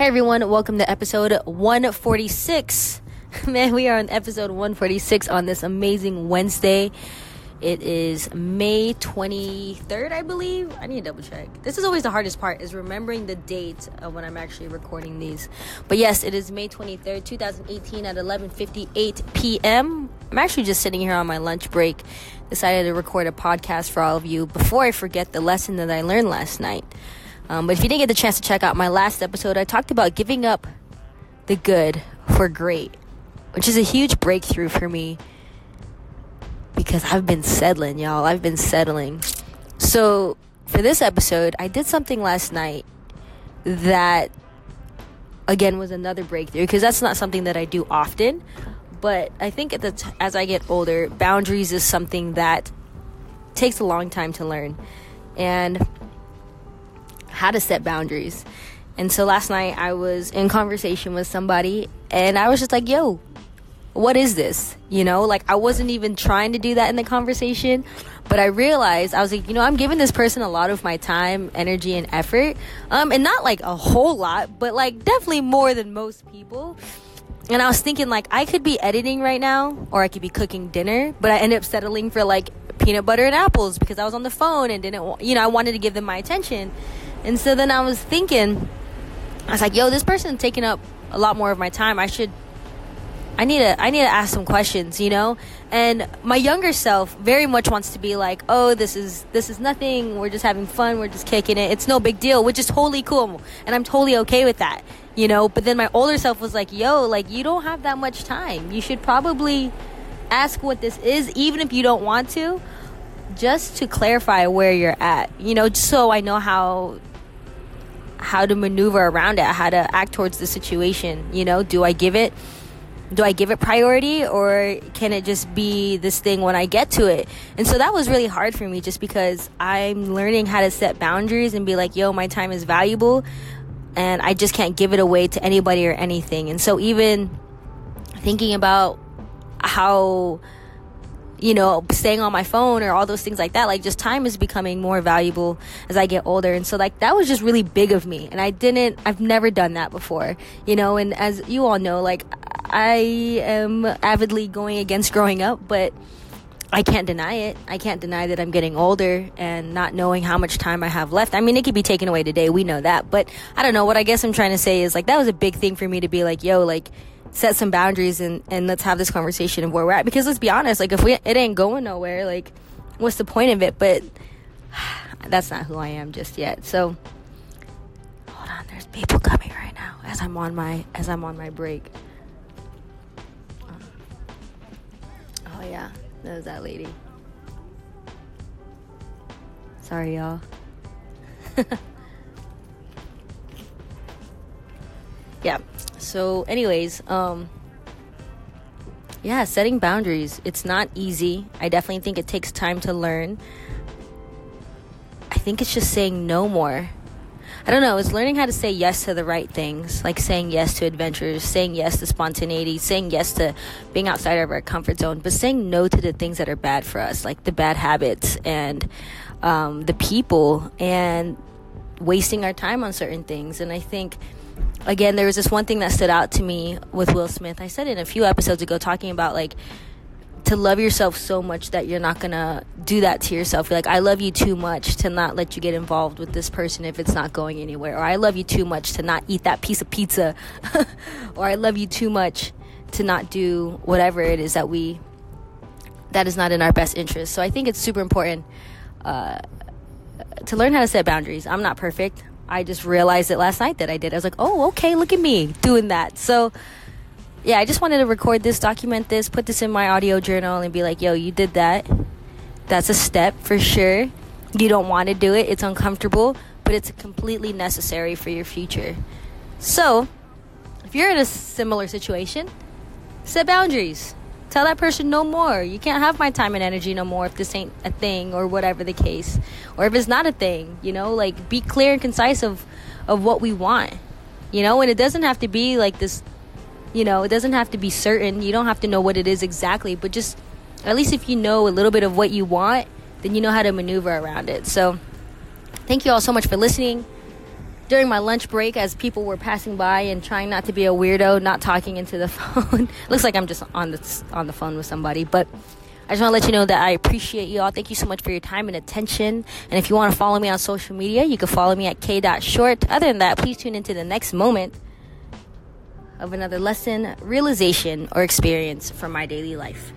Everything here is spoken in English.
Hey everyone, welcome to episode 146. Man, we are on episode 146 on this amazing Wednesday. It is May 23rd, I believe. I need to double check. This is always the hardest part is remembering the date of when I'm actually recording these. But yes, it is May 23rd, 2018 at 11:58 p.m. I'm actually just sitting here on my lunch break. Decided to record a podcast for all of you before I forget the lesson that I learned last night. Um, but if you didn't get the chance to check out my last episode, I talked about giving up the good for great, which is a huge breakthrough for me because I've been settling, y'all. I've been settling. So, for this episode, I did something last night that, again, was another breakthrough because that's not something that I do often. But I think t- as I get older, boundaries is something that takes a long time to learn. And how to set boundaries. And so last night I was in conversation with somebody and I was just like, yo, what is this? You know, like I wasn't even trying to do that in the conversation, but I realized I was like, you know, I'm giving this person a lot of my time, energy, and effort. Um, and not like a whole lot, but like definitely more than most people. And I was thinking like I could be editing right now, or I could be cooking dinner, but I ended up settling for like peanut butter and apples because I was on the phone and didn't, you know, I wanted to give them my attention. And so then I was thinking, I was like, yo, this person's taking up a lot more of my time. I should I need to I need to ask some questions, you know? And my younger self very much wants to be like, "Oh, this is this is nothing. We're just having fun. We're just kicking it. It's no big deal," which is totally cool. And I'm totally okay with that, you know? But then my older self was like, "Yo, like you don't have that much time. You should probably ask what this is even if you don't want to." Just to clarify where you're at, you know, so I know how how to maneuver around it, how to act towards the situation. You know, do I give it do I give it priority or can it just be this thing when I get to it? And so that was really hard for me just because I'm learning how to set boundaries and be like, yo, my time is valuable and I just can't give it away to anybody or anything. And so even thinking about how you know, staying on my phone or all those things like that. Like, just time is becoming more valuable as I get older. And so, like, that was just really big of me. And I didn't, I've never done that before, you know. And as you all know, like, I am avidly going against growing up, but I can't deny it. I can't deny that I'm getting older and not knowing how much time I have left. I mean, it could be taken away today. We know that. But I don't know. What I guess I'm trying to say is like, that was a big thing for me to be like, yo, like, set some boundaries and, and let's have this conversation of where we're at. Because let's be honest, like, if we, it ain't going nowhere, like, what's the point of it? But that's not who I am just yet. So, hold on. There's people coming right now as I'm on my, as I'm on my break. Um, oh yeah, that was that lady. Sorry, y'all. yeah. So, anyways, um, yeah, setting boundaries. It's not easy. I definitely think it takes time to learn. I think it's just saying no more. I don't know, it's learning how to say yes to the right things, like saying yes to adventures, saying yes to spontaneity, saying yes to being outside of our comfort zone, but saying no to the things that are bad for us, like the bad habits and um, the people, and wasting our time on certain things. And I think again, there was this one thing that stood out to me with Will Smith. I said it a few episodes ago, talking about like to love yourself so much that you're not gonna do that to yourself. You're like, I love you too much to not let you get involved with this person if it's not going anywhere. Or I love you too much to not eat that piece of pizza. or I love you too much to not do whatever it is that we that is not in our best interest. So I think it's super important uh, to learn how to set boundaries. I'm not perfect. I just realized it last night that I did. I was like, oh, okay, look at me doing that. So yeah, I just wanted to record this, document this, put this in my audio journal, and be like, yo, you did that. That's a step for sure. You don't want to do it, it's uncomfortable, but it's completely necessary for your future. So, if you're in a similar situation, set boundaries. Tell that person no more. You can't have my time and energy no more if this ain't a thing or whatever the case. Or if it's not a thing, you know, like be clear and concise of of what we want. You know, and it doesn't have to be like this you know, it doesn't have to be certain. You don't have to know what it is exactly, but just at least if you know a little bit of what you want, then you know how to maneuver around it. So, thank you all so much for listening. During my lunch break as people were passing by and trying not to be a weirdo, not talking into the phone. Looks like I'm just on the on the phone with somebody, but I just want to let you know that I appreciate you all. Thank you so much for your time and attention. And if you want to follow me on social media, you can follow me at k.short. Other than that, please tune into the next moment of another lesson, realization, or experience from my daily life.